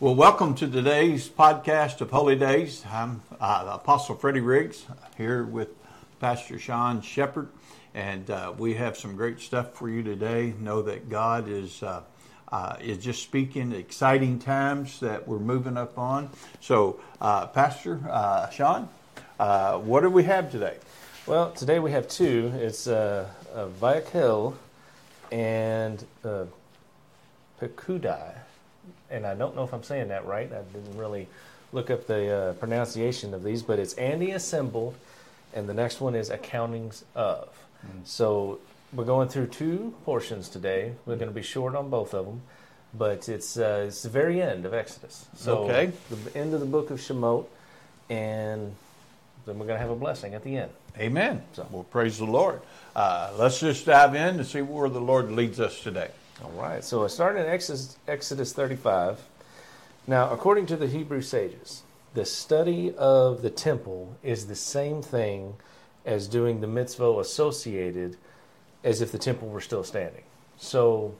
Well, welcome to today's podcast of Holy Days. I'm uh, Apostle Freddie Riggs here with Pastor Sean Shepard, and uh, we have some great stuff for you today. Know that God is uh, uh is just speaking exciting times that we're moving up on. So, uh, Pastor uh, Sean, what do we have today? Well, today we have two. It's uh, Hill and uh, Pekudai and I don't know if I'm saying that right. I didn't really look up the uh, pronunciation of these, but it's Andy assembled, and the next one is accountings of. Mm. So we're going through two portions today. We're going to be short on both of them, but it's uh, it's the very end of Exodus. So okay. the end of the book of Shemot, and then we're going to have a blessing at the end. Amen. So well, praise the Lord. Uh, let's just dive in to see where the Lord leads us today. All right. So starting in Exodus, Exodus 35. Now, according to the Hebrew sages, the study of the temple is the same thing as doing the mitzvah associated as if the temple were still standing. So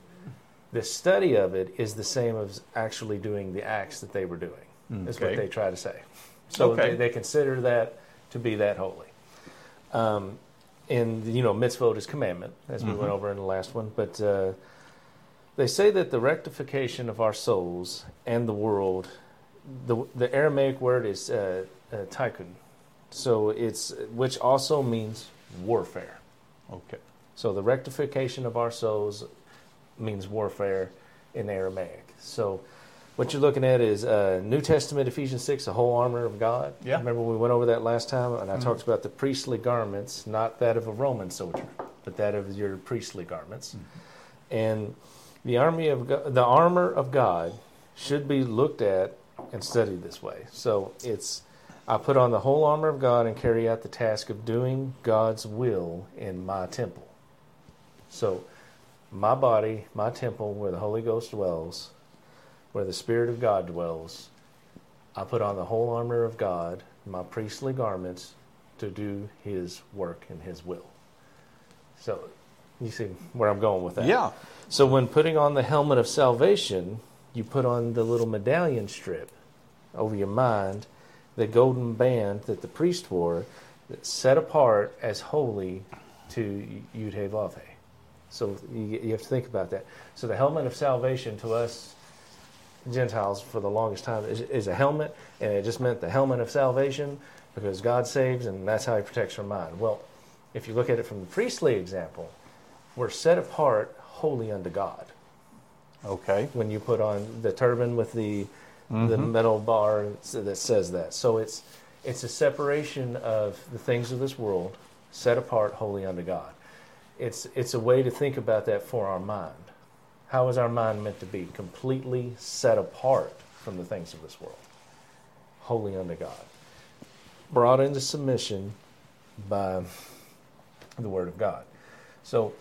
the study of it is the same as actually doing the acts that they were doing, okay. is what they try to say. So okay. they, they, consider that to be that holy. Um, and, you know, mitzvah is commandment, as we mm-hmm. went over in the last one. But uh, they say that the rectification of our souls and the world, the, the Aramaic word is uh, uh, tikkun, so it's which also means warfare. Okay. So the rectification of our souls means warfare in Aramaic. So what you're looking at is uh, New Testament Ephesians six, the whole armor of God. Yeah. Remember we went over that last time, and I mm-hmm. talked about the priestly garments, not that of a Roman soldier, but that of your priestly garments, mm-hmm. and the army of God, the armor of God should be looked at and studied this way. So it's I put on the whole armor of God and carry out the task of doing God's will in my temple. So my body, my temple where the Holy Ghost dwells, where the Spirit of God dwells, I put on the whole armor of God, my priestly garments to do his work and his will. So you see where I'm going with that? Yeah. So when putting on the helmet of salvation, you put on the little medallion strip over your mind, the golden band that the priest wore, that's set apart as holy to Yud Vav So you, you have to think about that. So the helmet of salvation to us Gentiles for the longest time is, is, a helmet, and it just meant the helmet of salvation because God saves, and that's how He protects our mind. Well, if you look at it from the priestly example, we're set apart holy unto God. Okay. When you put on the turban with the mm-hmm. the metal bar that says that, so it's it's a separation of the things of this world, set apart holy unto God. It's it's a way to think about that for our mind. How is our mind meant to be? Completely set apart from the things of this world, holy unto God, brought into submission by the Word of God. So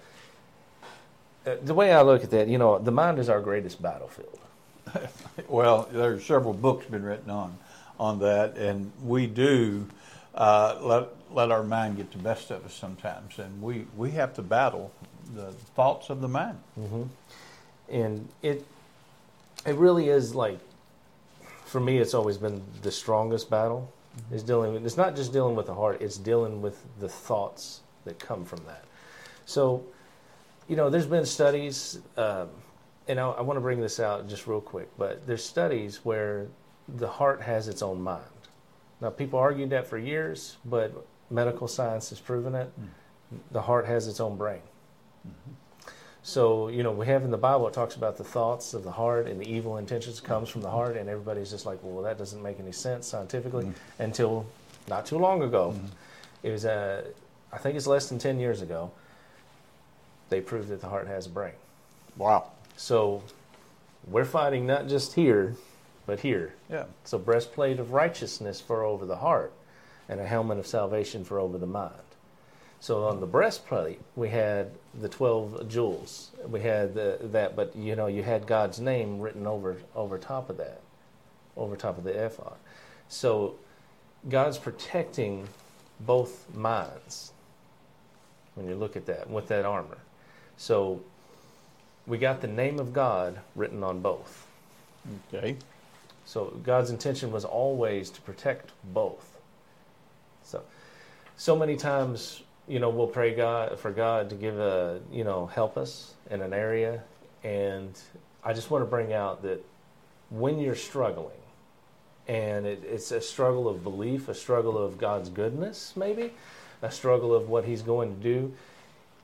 the way I look at that, you know, the mind is our greatest battlefield. well, there are several books been written on on that, and we do uh, let let our mind get the best of us sometimes, and we we have to battle the thoughts of the mind. Mm-hmm. And it it really is like for me, it's always been the strongest battle. Mm-hmm. Is dealing. With, it's not just dealing with the heart; it's dealing with the thoughts that come from that. So you know, there's been studies, um, and I, I want to bring this out just real quick, but there's studies where the heart has its own mind. Now, people argued that for years, but medical science has proven it. Mm-hmm. The heart has its own brain. Mm-hmm. So, you know, we have in the Bible, it talks about the thoughts of the heart and the evil intentions comes from the heart, and everybody's just like, well, that doesn't make any sense scientifically mm-hmm. until not too long ago. Mm-hmm. It was, uh, I think it's less than 10 years ago they prove that the heart has a brain. Wow. So we're fighting not just here, but here. Yeah. So breastplate of righteousness for over the heart, and a helmet of salvation for over the mind. So on the breastplate, we had the twelve jewels. We had the, that, but you know, you had God's name written over over top of that, over top of the ephod. So God's protecting both minds when you look at that with that armor. So we got the name of God written on both. Okay. So God's intention was always to protect both. So, so many times, you know, we'll pray God for God to give a, you know, help us in an area, and I just want to bring out that when you're struggling, and it, it's a struggle of belief, a struggle of God's goodness, maybe, a struggle of what He's going to do.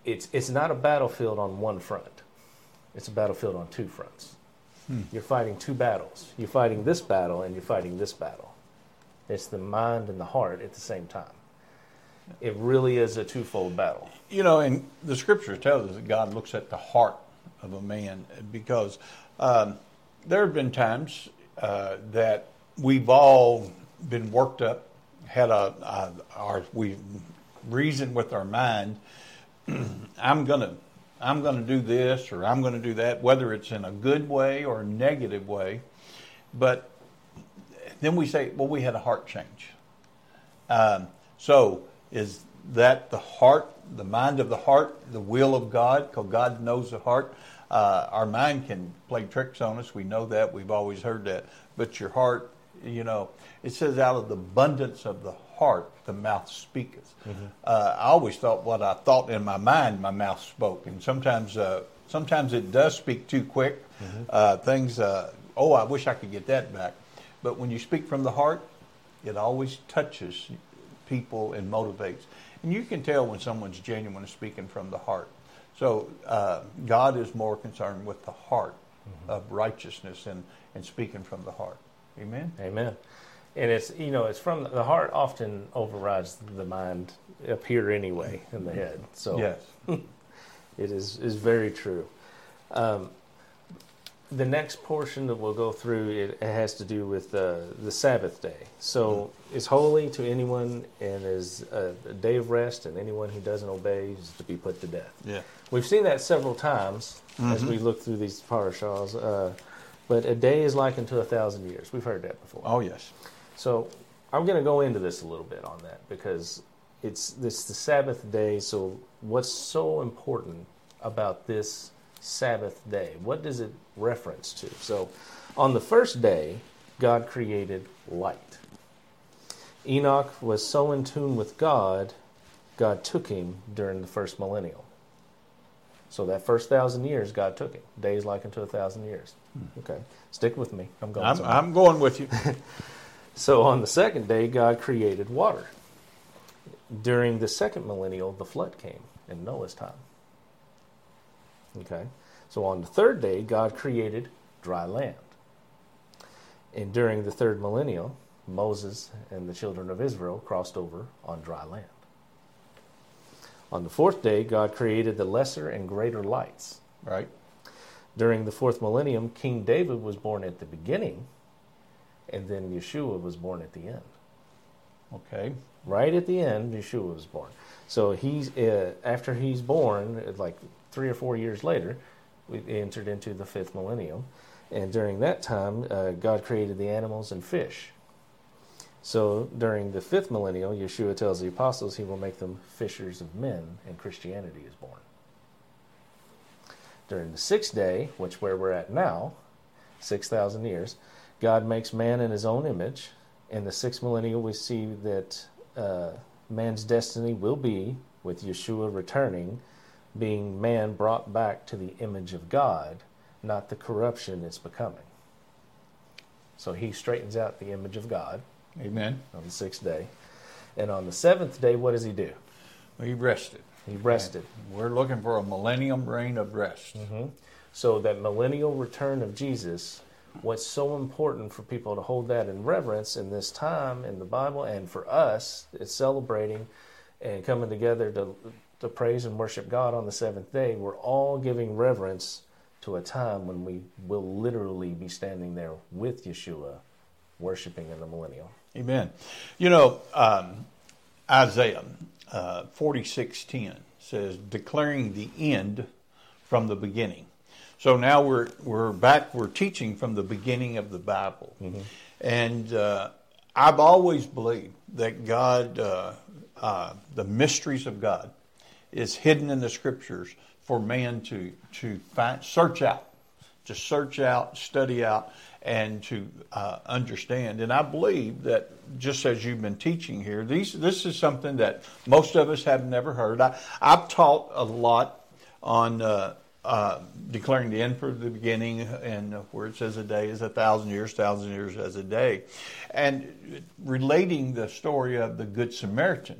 It's it's not a battlefield on one front; it's a battlefield on two fronts. Hmm. You're fighting two battles. You're fighting this battle, and you're fighting this battle. It's the mind and the heart at the same time. It really is a twofold battle. You know, and the scripture tells us that God looks at the heart of a man because um, there have been times uh, that we've all been worked up, had a, a our we reason with our mind. I'm gonna I'm gonna do this or I'm gonna do that, whether it's in a good way or a negative way. But then we say, well, we had a heart change. Um, so is that the heart, the mind of the heart, the will of God? Because God knows the heart. Uh, our mind can play tricks on us. We know that. We've always heard that. But your heart you know, it says, out of the abundance of the heart, the mouth speaketh. Mm-hmm. Uh, I always thought what I thought in my mind, my mouth spoke. And sometimes, uh, sometimes it does speak too quick. Mm-hmm. Uh, things, uh, oh, I wish I could get that back. But when you speak from the heart, it always touches people and motivates. And you can tell when someone's genuine speaking from the heart. So uh, God is more concerned with the heart mm-hmm. of righteousness and, and speaking from the heart. Amen. Amen. And it's you know it's from the heart often overrides the mind up here anyway in the head. So yes, it is is very true. Um, the next portion that we'll go through it, it has to do with uh, the Sabbath day. So mm-hmm. it's holy to anyone and is a, a, day of rest, and anyone who doesn't obey is to be put to death. Yeah, we've seen that several times mm-hmm. as we look through these parashas. Uh, but a day is like unto a thousand years. We've heard that before. Oh, yes. So I'm going to go into this a little bit on that because it's this the Sabbath day. So what's so important about this Sabbath day? What does it reference to? So on the first day, God created light. Enoch was so in tune with God, God took him during the first millennial. So that first thousand years, God took him. Days like unto a thousand years. Hmm. Okay, stick with me. I'm going. I'm, I'm going with you. so on the second day, God created water. During the second millennial, the flood came in Noah's time. Okay, so on the third day, God created dry land. And during the third millennial, Moses and the children of Israel crossed over on dry land. On the fourth day, God created the lesser and greater lights. Right. During the fourth millennium, King David was born at the beginning, and then Yeshua was born at the end. Okay. Right at the end, Yeshua was born. So he's uh, after he's born, like three or four years later, we entered into the fifth millennium, and during that time, uh, God created the animals and fish. So during the fifth millennium, Yeshua tells the apostles he will make them fishers of men, and Christianity is born. During the sixth day, which where we're at now, 6,000 years, God makes man in his own image. In the sixth millennium, we see that uh, man's destiny will be, with Yeshua returning, being man brought back to the image of God, not the corruption it's becoming. So he straightens out the image of God. Amen. On the sixth day. And on the seventh day, what does he do? Well, he rested. He rested. We're looking for a millennium reign of rest. Mm-hmm. So that millennial return of Jesus, what's so important for people to hold that in reverence in this time in the Bible, and for us, it's celebrating and coming together to to praise and worship God on the seventh day. We're all giving reverence to a time when we will literally be standing there with Yeshua, worshiping in the millennial. Amen. You know, um, Isaiah uh, 46:10 says, declaring the end from the beginning. So now we're we're back. We're teaching from the beginning of the Bible, mm-hmm. and uh, I've always believed that God, uh, uh, the mysteries of God, is hidden in the Scriptures for man to to find, search out, to search out, study out, and to uh, understand. And I believe that just as you've been teaching here, these this is something that most of us have never heard. I, I've taught a lot on uh, declaring the end for the beginning, and where it says a day is a thousand years, thousand years as a day, and relating the story of the Good Samaritan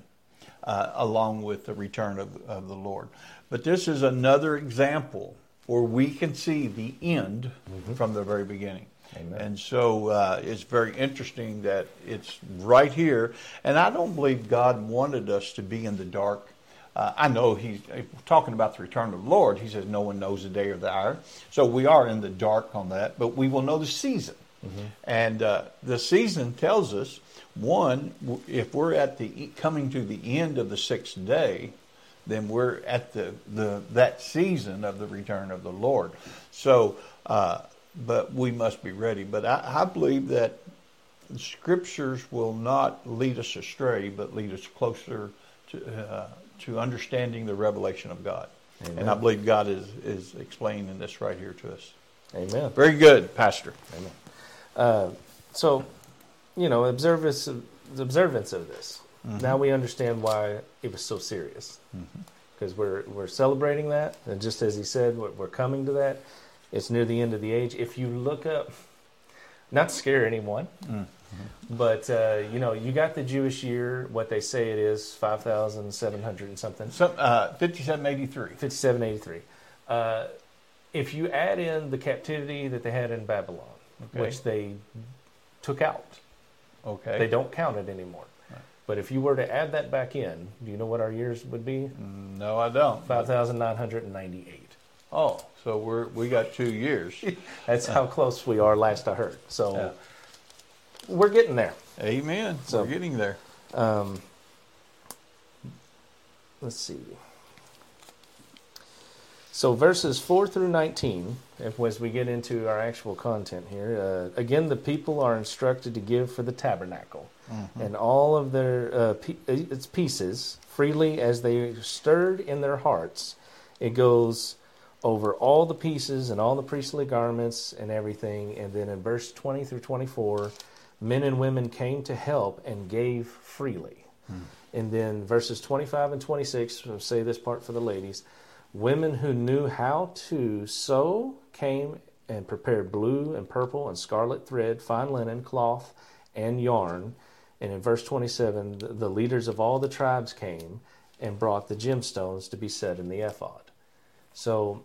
uh, along with the return of, of the Lord. But this is another example where we can see the end mm-hmm. from the very beginning. Amen. And so uh, it's very interesting that it's right here. And I don't believe God wanted us to be in the dark. Uh, I know he's talking about the return of the Lord. He says, No one knows the day or the hour. So we are in the dark on that, but we will know the season. Mm-hmm. And uh, the season tells us one, if we're at the coming to the end of the sixth day, then we're at the, the that season of the return of the Lord. So, uh, but we must be ready. But I, I believe that the scriptures will not lead us astray, but lead us closer to uh, to understanding the revelation of God. Amen. And I believe God is is explaining this right here to us. Amen. Very good, Pastor. Amen. Uh, so you know, observance of, the observance of this. Mm-hmm. Now we understand why it was so serious. Because mm-hmm. we're, we're celebrating that. And just as he said, we're, we're coming to that. It's near the end of the age. If you look up, not to scare anyone, mm-hmm. but uh, you know, you got the Jewish year, what they say it is, 5,700 and something. So, uh, 5783. 5783. Uh, if you add in the captivity that they had in Babylon, okay. which they took out, Okay. They don't count it anymore. Right. But if you were to add that back in, do you know what our years would be? Mm, no, I don't. Five thousand nine hundred and ninety-eight. Oh, so we're we got two years. That's how close we are. Last I heard, so yeah. we're getting there. Amen. So, we're getting there. Um, let's see. So verses 4 through 19, as we get into our actual content here, uh, again, the people are instructed to give for the tabernacle mm-hmm. and all of their uh, pe- its pieces freely as they stirred in their hearts. It goes over all the pieces and all the priestly garments and everything. And then in verse 20 through 24, men and women came to help and gave freely. Mm. And then verses 25 and 26, I'll say this part for the ladies. Women who knew how to sew came and prepared blue and purple and scarlet thread, fine linen, cloth, and yarn. And in verse 27, the leaders of all the tribes came and brought the gemstones to be set in the ephod. So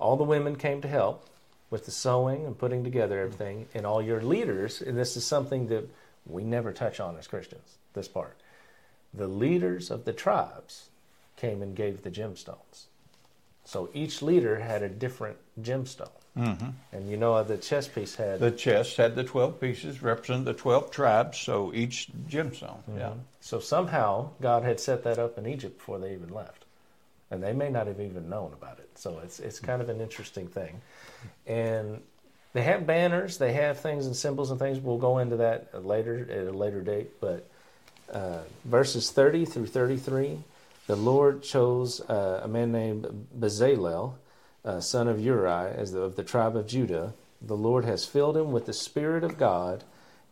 all the women came to help with the sewing and putting together everything. And all your leaders, and this is something that we never touch on as Christians, this part. The leaders of the tribes came and gave the gemstones. So each leader had a different gemstone. Mm-hmm. And you know, the chess piece had. The chess had the 12 pieces, represent the 12 tribes, so each gemstone. Mm-hmm. Yeah. So somehow God had set that up in Egypt before they even left. And they may not have even known about it. So it's, it's kind of an interesting thing. And they have banners, they have things and symbols and things. We'll go into that later at a later date. But uh, verses 30 through 33 the Lord chose uh, a man named Bezalel, uh, son of Uri, as the, of the tribe of Judah. The Lord has filled him with the Spirit of God,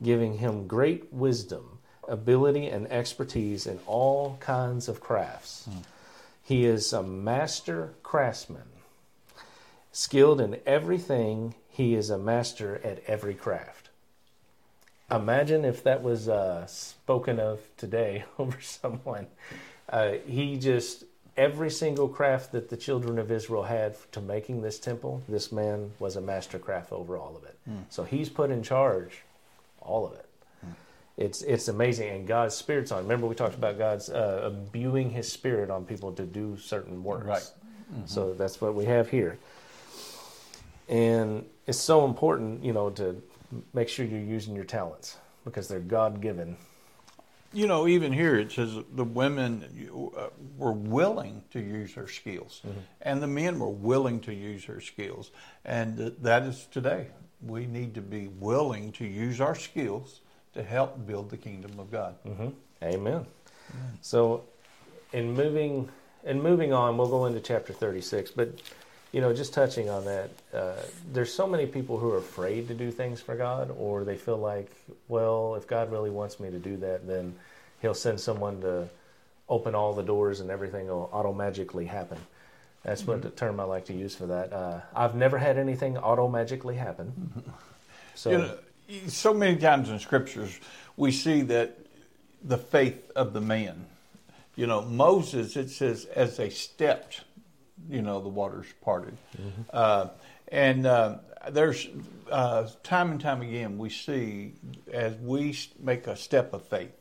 giving him great wisdom, ability, and expertise in all kinds of crafts. Hmm. He is a master craftsman, skilled in everything. He is a master at every craft. Imagine if that was uh, spoken of today over someone. Uh, he just every single craft that the children of Israel had to making this temple, this man was a master craft over all of it. Mm. So he's put in charge all of it. It's it's amazing, and God's spirit's on. Remember, we talked about God's uh, imbuing His spirit on people to do certain works. Right. Mm-hmm. So that's what we have here, and it's so important, you know, to make sure you're using your talents because they're God given you know, even here it says the women uh, were willing to use their skills, mm-hmm. and the men were willing to use their skills, and that is today. We need to be willing to use our skills to help build the kingdom of God. Mm-hmm. Amen. So, in moving in moving on, we'll go into chapter thirty six, but you know, just touching on that, uh, there's so many people who are afraid to do things for God, or they feel like, well, if God really wants me to do that, then He'll send someone to open all the doors and everything will auto magically happen. That's what the term I like to use for that. Uh, I've never had anything auto magically happen. So, You know, so many times in scriptures we see that the faith of the man. You know, Moses, it says, as they stepped, you know, the waters parted. Uh, and uh, there's uh, time and time again we see as we make a step of faith,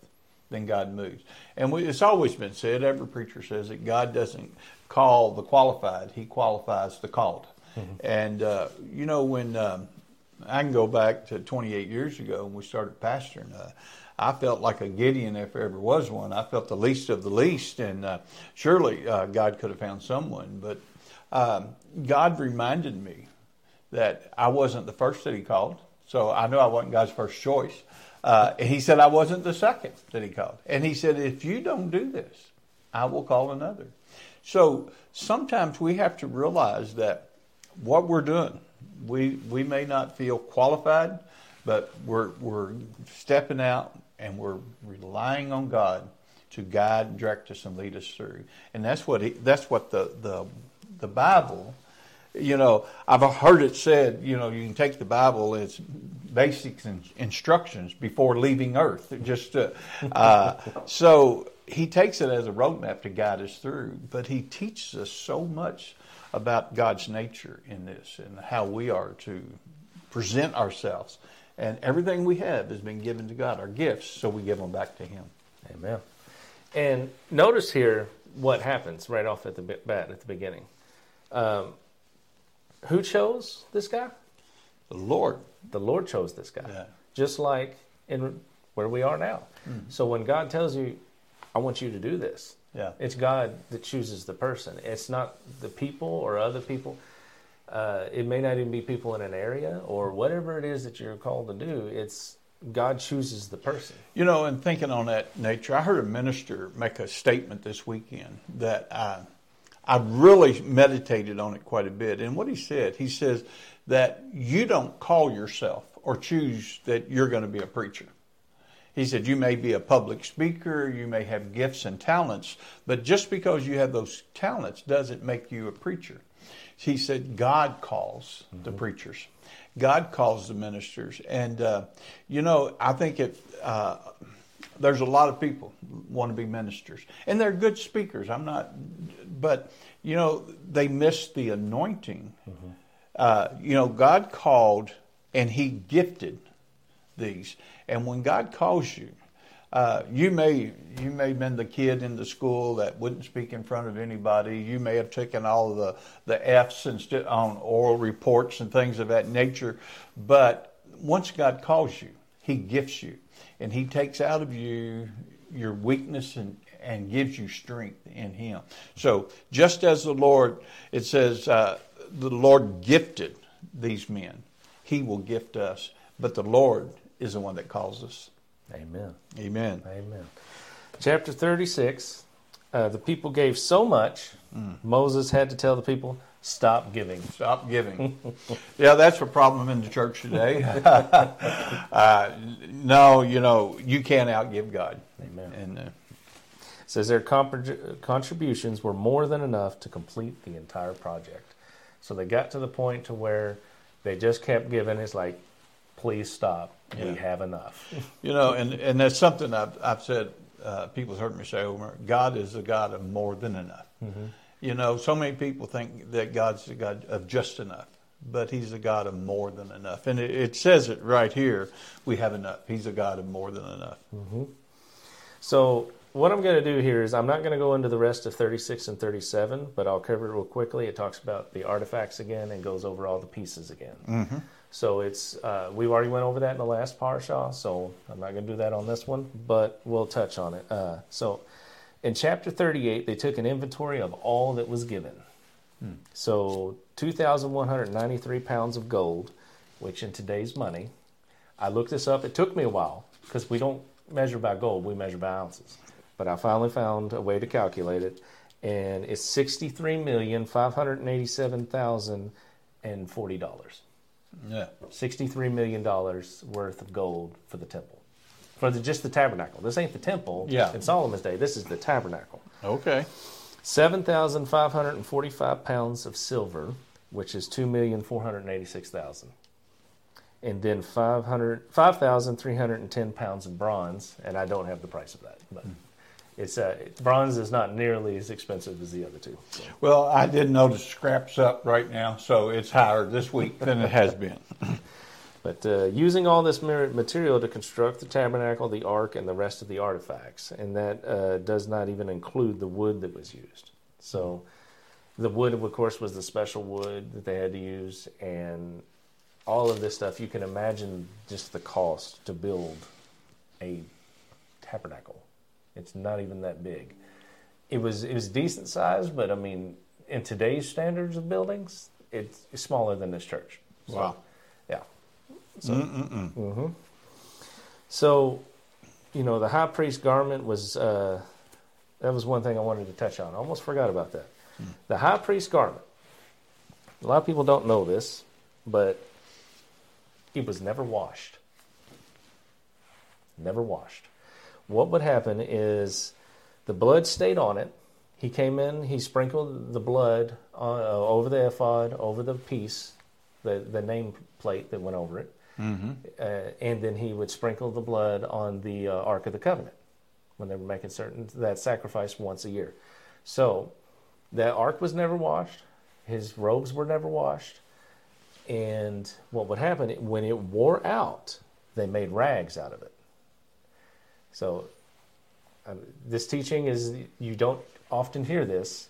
then God moves. And we, it's always been said, every preacher says that God doesn't call the qualified, He qualifies the called. And, uh, you know, when um, I can go back to 28 years ago when we started pastoring, uh, I felt like a Gideon if there ever was one. I felt the least of the least, and uh, surely uh, God could have found someone. But um, God reminded me that I wasn't the first that He called, so I knew I wasn't God's first choice. Uh, and he said I wasn't the second that He called, and He said if you don't do this, I will call another. So sometimes we have to realize that what we're doing, we we may not feel qualified, but we're we're stepping out and we're relying on God to guide and direct us and lead us through. And that's what he, that's what the the the Bible you know, I've heard it said, you know, you can take the Bible as basic instructions before leaving Earth. Just uh, uh, so he takes it as a roadmap to guide us through, but he teaches us so much about God's nature in this and how we are to present ourselves. And everything we have has been given to God, our gifts, so we give them back to Him. Amen. And notice here what happens right off at the bat at the beginning. Um, who chose this guy? The Lord, The Lord chose this guy. Yeah. Just like in where we are now. So when God tells you, I want you to do this, yeah, it's God that chooses the person. It's not the people or other people. Uh, it may not even be people in an area or whatever it is that you're called to do. It's God chooses the person. You know, and thinking on that nature, I heard a minister make a statement this weekend that I, I really meditated on it quite a bit. And what he said, he says that you don't call yourself or choose that you're going to be a preacher. He said, You may be a public speaker, you may have gifts and talents, but just because you have those talents doesn't make you a preacher. He said, God calls the preachers, God calls the ministers. And, uh, you know, I think it. Uh, there's a lot of people want to be ministers, and they're good speakers. I'm not, but you know, they miss the anointing. Uh, you know, God called and He gifted these. And when God calls you, uh, you may you may have been the kid in the school that wouldn't speak in front of anybody. You may have taken all the the F's instead on oral reports and things of that nature. But once God calls you, He gifts you, and He takes out of you your weakness and and gives you strength in Him. So just as the Lord, it says, uh, the Lord gifted these men, He will gift us. But the Lord is the one that calls us. Amen. Amen. Amen. Chapter 36 uh, the people gave so much, Moses had to tell the people, stop giving. Stop giving. yeah, that's a problem in the church today. uh, no, you know, you can't outgive God. Amen. And uh, It says their compr- contributions were more than enough to complete the entire project. So they got to the point to where they just kept giving. It's like, please stop. We have enough. You know, and, and that's something I've, I've said, uh, people have heard me say over God is a God of more than enough. Mm-hmm. You know, so many people think that God's a God of just enough, but He's a God of more than enough. And it, it says it right here we have enough. He's a God of more than enough. Mm-hmm. So what I'm going to do here is I'm not going to go into the rest of 36 and 37, but I'll cover it real quickly. It talks about the artifacts again and goes over all the pieces again. Mm-hmm. So it's uh, we've already went over that in the last parsha, so I'm not going to do that on this one, but we'll touch on it. Uh, so in chapter 38, they took an inventory of all that was given. So 2,193 pounds of gold, which in today's money, I looked this up. It took me a while because we don't measure by gold, we measure by ounces. But I finally found a way to calculate it. and it's sixty-three million five hundred eighty-seven thousand and forty dollars. Yeah. Sixty-three million dollars worth of gold for the temple, for the, just the tabernacle. This ain't the temple. Yeah. In Solomon's day, this is the tabernacle. Okay. Seven thousand five hundred and forty-five pounds of silver, which is two million four hundred eighty-six thousand, and then 500 5,310 pounds of bronze, and I don't have the price of that, but hmm. It's uh, bronze is not nearly as expensive as the other two. So. Well, I did notice scraps up right now, so it's higher this week than it has been. But uh, using all this material to construct the tabernacle, the ark, and the rest of the artifacts, and that uh, does not even include the wood that was used. So, the wood, of course, was the special wood that they had to use, and all of this stuff. You can imagine just the cost to build a tabernacle. It's not even that big. It was it was decent size, but I mean, in today's standards of buildings, it's, it's smaller than this church. So, Wow. Yeah. So, mhm. so, you know, the high priest garment was uh, that was one thing I wanted to touch on. I almost forgot about that. The high priest garment. A lot of people don't know this, but it was never washed. Never washed. What would happen is the blood stayed on it. He came in, he sprinkled the blood on, uh, over the ephod, over the piece, the, the name plate that went over it, uh, and then he would sprinkle the blood on the uh, Ark of the Covenant when they were making certain that sacrifice once a year. So the Ark was never washed, his robes were never washed, and what would happen when it wore out, they made rags out of it. So, um, this teaching is you don't often hear this,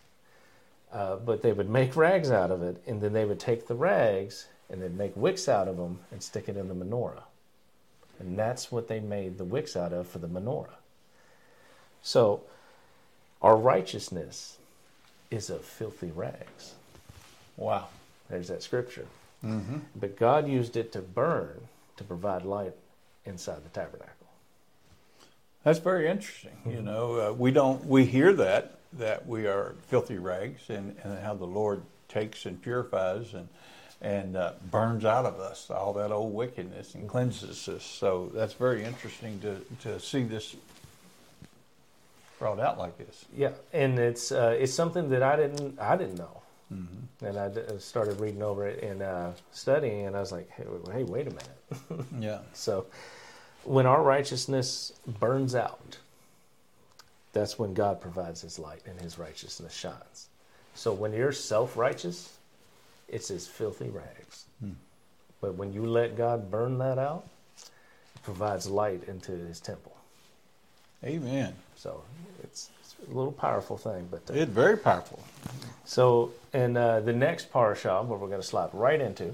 uh, but they would make rags out of it, and then they would take the rags and they'd make wicks out of them and stick it in the menorah. And that's what they made the wicks out of for the menorah. So, our righteousness is of filthy rags. Wow. There's that scripture. But God used it to burn to provide light inside the tabernacle. That's very interesting. You know, uh, we don't we hear that that we are filthy rags, and, and how the Lord takes and purifies and and uh, burns out of us all that old wickedness and cleanses us. So that's very interesting to to see this brought out like this. Yeah, and it's uh, it's something that I didn't I didn't know, and I d- started reading over it and uh, studying, and I was like, hey, hey, wait a minute. Yeah. So, when our righteousness burns out, that's when God provides His light and His righteousness shines. So when you're self-righteous, it's as filthy rags. But when you let God burn that out, it provides light into His temple. Amen. So it's, it's a little powerful thing. But uh, It's very powerful. so in uh, the next parashah, where we're going to slide right into,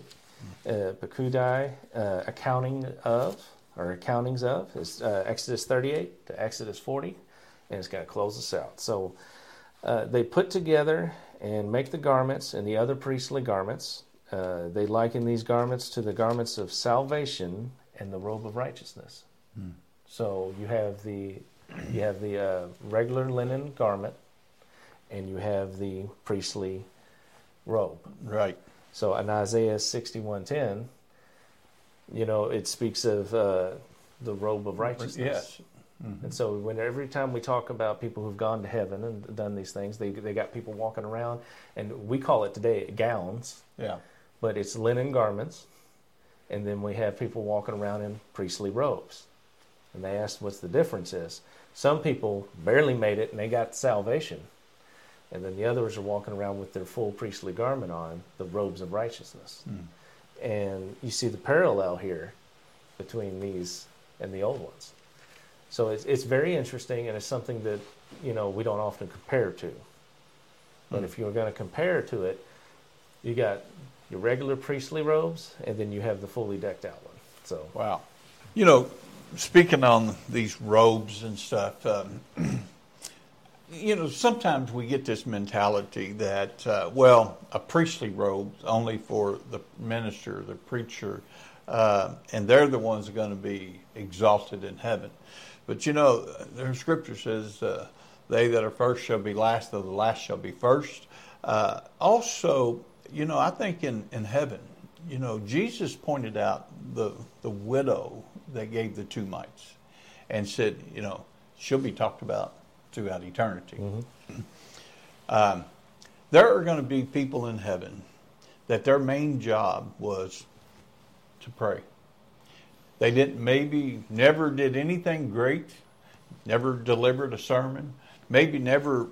uh, Pekudai, uh, accounting of or accountings of is uh, Exodus 38 to Exodus 40, and it's going to close us out. So uh, they put together and make the garments and the other priestly garments. Uh, they liken these garments to the garments of salvation and the robe of righteousness. So you have the you have the uh, regular linen garment, and you have the priestly robe. Right. So in Isaiah sixty one ten, you know, it speaks of uh, the robe of righteousness. Yes. And so when every time we talk about people who've gone to heaven and done these things, they they got people walking around, and we call it today gowns, Yeah. but it's linen garments, and then we have people walking around in priestly robes. And they asked what's the difference is. Some people barely made it and they got salvation. And then the others are walking around with their full priestly garment on, the robes of righteousness. And you see the parallel here between these and the old ones. So it's, it's very interesting and it's something that, you know, we don't often compare to. But if you're going to compare to it, you got your regular priestly robes and then you have the fully decked out one. So Wow. You know, speaking on these robes and stuff, um, you know, sometimes we get this mentality that, uh, well, a priestly robe only for the minister, the preacher, uh, and they're the ones going to be exalted in heaven. But you know, their scripture says uh, they that are first shall be last, though the last shall be first. Uh, also, you know, I think in, in heaven, you know, Jesus pointed out the, the widow that gave the two mites and said, you know, she'll be talked about throughout eternity. Mm-hmm. Um, there are going to be people in heaven that their main job was to pray. They didn't maybe never did anything great, never delivered a sermon, maybe never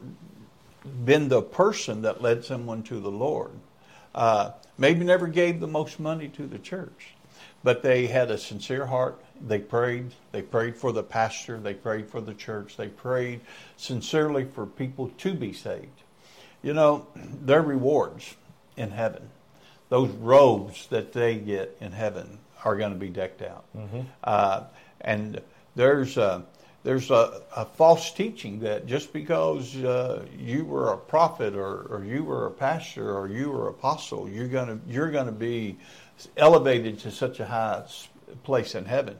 been the person that led someone to the Lord. Uh, maybe never gave the most money to the church, but they had a sincere heart. They prayed. They prayed for the pastor. They prayed for the church. They prayed sincerely for people to be saved. You know, their rewards in heaven, those robes that they get in heaven, are going to be decked out. Mm-hmm. Uh, and there's a, there's a, a, false teaching that just because uh, you were a prophet or, or you were a pastor or you were apostle, you're going to you're going to be elevated to such a high place in heaven.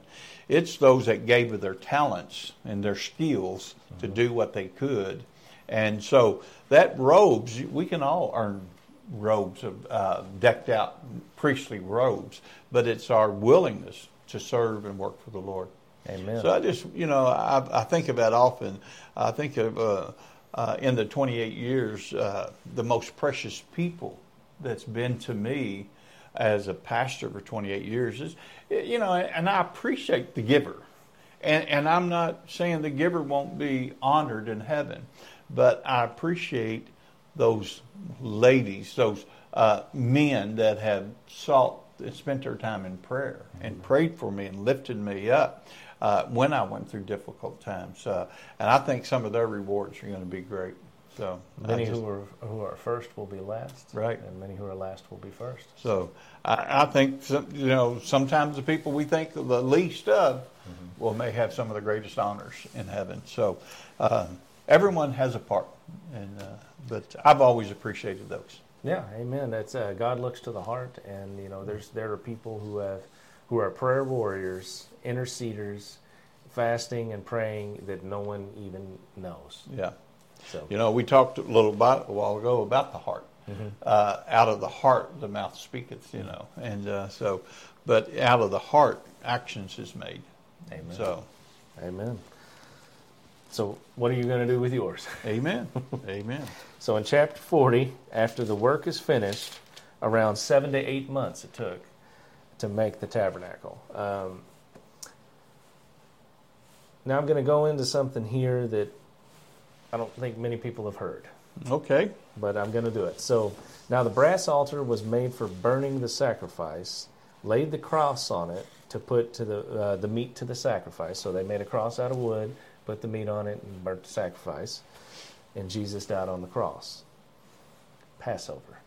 It's those that gave of their talents and their skills mm-hmm. to do what they could, and so that robes we can all earn robes of uh, decked out priestly robes, but it's our willingness to serve and work for the Lord. Amen. So I just, you know, I, I think of that often. I think of uh, uh, in the 28 years, uh, the most precious people that's been to me as a pastor for 28 years is, you know, and I appreciate the giver. And, and I'm not saying the giver won't be honored in heaven, but I appreciate those ladies, those uh, men that have sought and spent their time in prayer and mm-hmm. prayed for me and lifted me up uh, when I went through difficult times. Uh, and I think some of their rewards are going to be great. So many just, who are who are first will be last, right? And many who are last will be first. So I, I think some, you know sometimes the people we think the least of mm-hmm. will may have some of the greatest honors in heaven. So uh, everyone has a part, and uh, but I've always appreciated those. Yeah, amen. That's uh, God looks to the heart, and you know, there's there are people who have who are prayer warriors, interceders, fasting and praying that no one even knows. Yeah. So you know, we talked a little about a while ago about the heart. Mm-hmm. Uh, out of the heart, the mouth speaketh. You know, and uh, so, but out of the heart, actions is made. Amen. So, amen. So, what are you going to do with yours? Amen. Amen. So, in chapter 40, after the work is finished, around seven to eight months it took to make the tabernacle. Um, now, I'm going to go into something here that I don't think many people have heard. Okay. But I'm going to do it. So, now the brass altar was made for burning the sacrifice, laid the cross on it to put to the, uh, the meat to the sacrifice. So, they made a cross out of wood put the meat on it, and burnt the sacrifice. And Jesus died on the cross. Passover.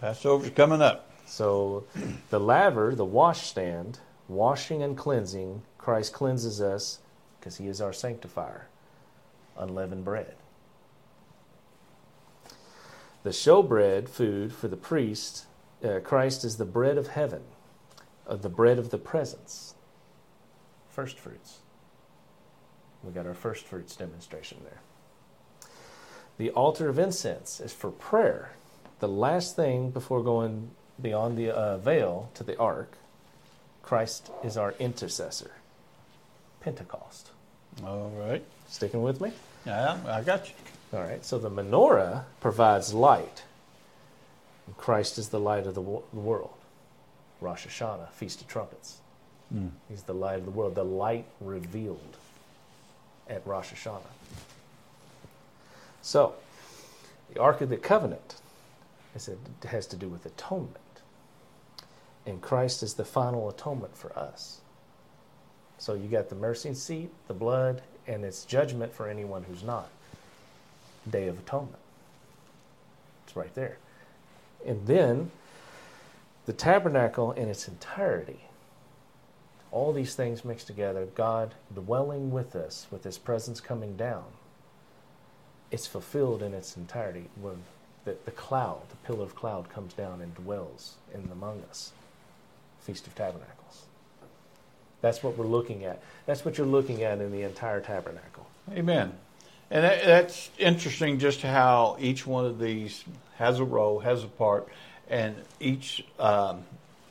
Passover's coming up. So the laver, the washstand, washing and cleansing, Christ cleanses us because he is our sanctifier. Unleavened bread. The showbread food for the priest, uh, Christ is the bread of heaven, uh, the bread of the presence, first fruits. We got our first fruits demonstration there. The altar of incense is for prayer. The last thing before going beyond the uh, veil to the ark, Christ is our intercessor. Pentecost. All right. Sticking with me? Yeah, I got you. All right. So the menorah provides light. And Christ is the light of the, wo- the world. Rosh Hashanah, Feast of Trumpets. Mm. He's the light of the world, the light revealed at Rosh Hashanah. So, the Ark of the Covenant is it has to do with atonement. And Christ is the final atonement for us. So you got the mercy seat, the blood, and it's judgment for anyone who's not. Day of Atonement. It's right there. And then the tabernacle in its entirety all these things mixed together, God dwelling with us, with His presence coming down, it's fulfilled in its entirety when the, the cloud, the pillar of cloud, comes down and dwells in among us. Feast of Tabernacles. That's what we're looking at. That's what you're looking at in the entire tabernacle. Amen. And that, that's interesting just how each one of these has a role, has a part, and each um,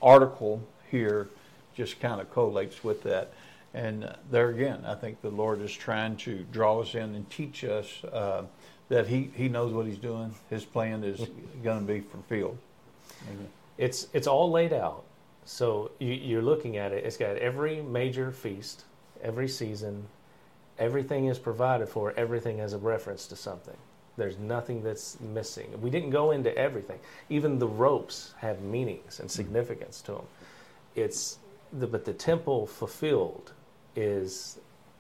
article here just kind of collates with that. And there again, I think the Lord is trying to draw us in and teach us uh, that he, he knows what He's doing. His plan is going to be fulfilled. Amen. It's it's all laid out. So you, you're looking at it. It's got every major feast, every season, everything is provided for. Everything has a reference to something. There's nothing that's missing. We didn't go into everything. Even the ropes have meanings and significance to them. It's the, but the temple fulfilled is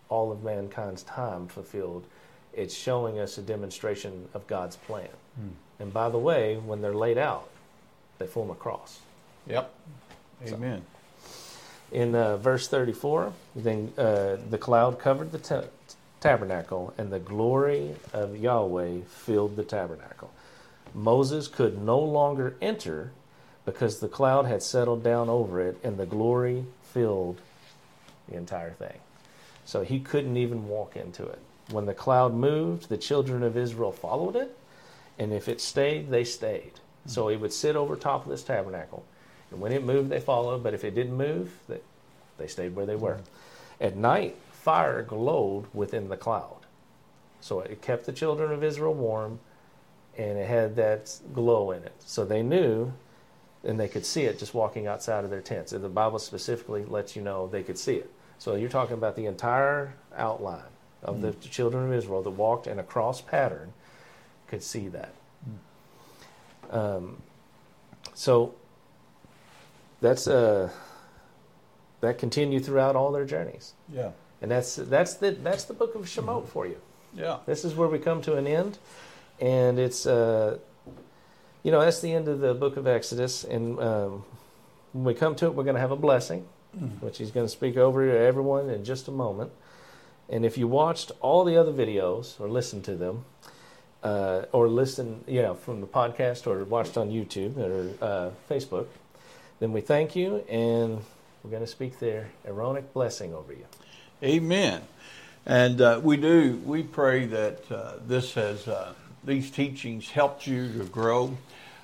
all of mankind's time fulfilled. It's showing us a demonstration of God's plan. Hmm. And by the way, when they're laid out, they form a cross. Yep. Amen. In uh, verse 34, then uh, the cloud covered the ta- tabernacle, and the glory of Yahweh filled the tabernacle. Moses could no longer enter because the cloud had settled down over it, and the glory filled the entire thing. So he couldn't even walk into it. When the cloud moved, the children of Israel followed it, and if it stayed, they stayed. So he would sit over top of this tabernacle. And when it moved, they followed, but if it didn't move, they, they stayed where they were. At night, fire glowed within the cloud. So it kept the children of Israel warm, and it had that glow in it. So they knew, and they could see it just walking outside of their tents. And the Bible specifically lets you know they could see it. So you're talking about the entire outline of the children of Israel that walked in a cross pattern could see that. Um, so that's uh, that continued throughout all their journeys, Yeah. and that's that's the that's the book of Shemot for you. Yeah. This is where we come to an end, and it's uh, you know that's the end of the book of Exodus, and um, when we come to it, we're going to have a blessing, which he's going to speak over to everyone in just a moment. And if you watched all the other videos or listened to them, uh, or listen, you know, from the podcast or watched on YouTube or uh, Facebook, then we thank you, and we're going to speak their Aaronic blessing over you. Amen. And uh, we do. We pray that uh, this has uh, these teachings helped you to grow,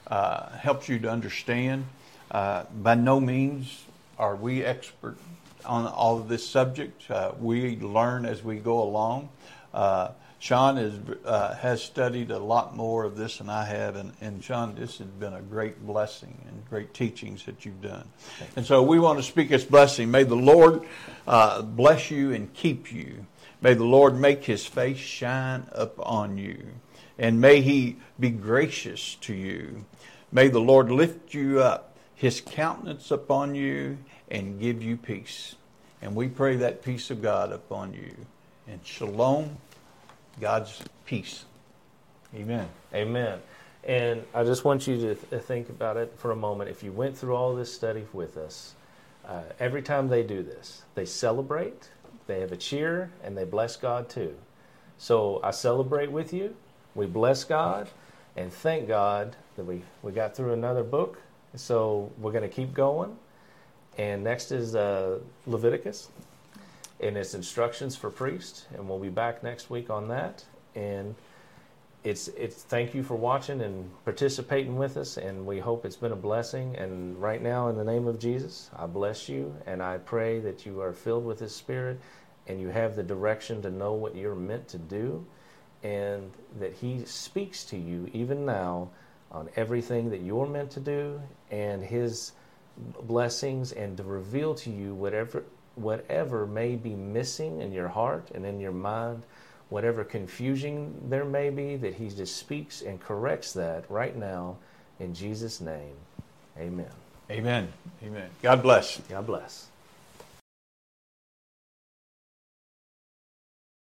uh, helped you to understand. Uh, by no means are we expert on all of this subject. Uh, we learn as we go along. Sean is, uh, has studied a lot more of this than I have, and, and Sean, this has been a great blessing and great teachings that you've done. And so we want to speak this blessing. May the Lord uh, bless you and keep you. May the Lord make his face shine upon you, and may he be gracious to you. May the Lord lift you up, his countenance upon you, and give you peace. And we pray that peace of God upon you. And shalom, God's peace. Amen. Amen. And I just want you to th- think about it for a moment. If you went through all this study with us, uh, every time they do this, they celebrate, they have a cheer, and they bless God too. So I celebrate with you. We bless God and thank God that we, we got through another book. So we're going to keep going. And next is uh, Leviticus and its instructions for priests. And we'll be back next week on that. And it's it's thank you for watching and participating with us and we hope it's been a blessing and right now in the name of Jesus I bless you and I pray that you are filled with his spirit and you have the direction to know what you're meant to do and that he speaks to you even now on everything that you're meant to do and his blessings and to reveal to you whatever whatever may be missing in your heart and in your mind whatever confusion there may be, that He just speaks and corrects that right now in Jesus' name. Amen. Amen. Amen. God bless. God bless.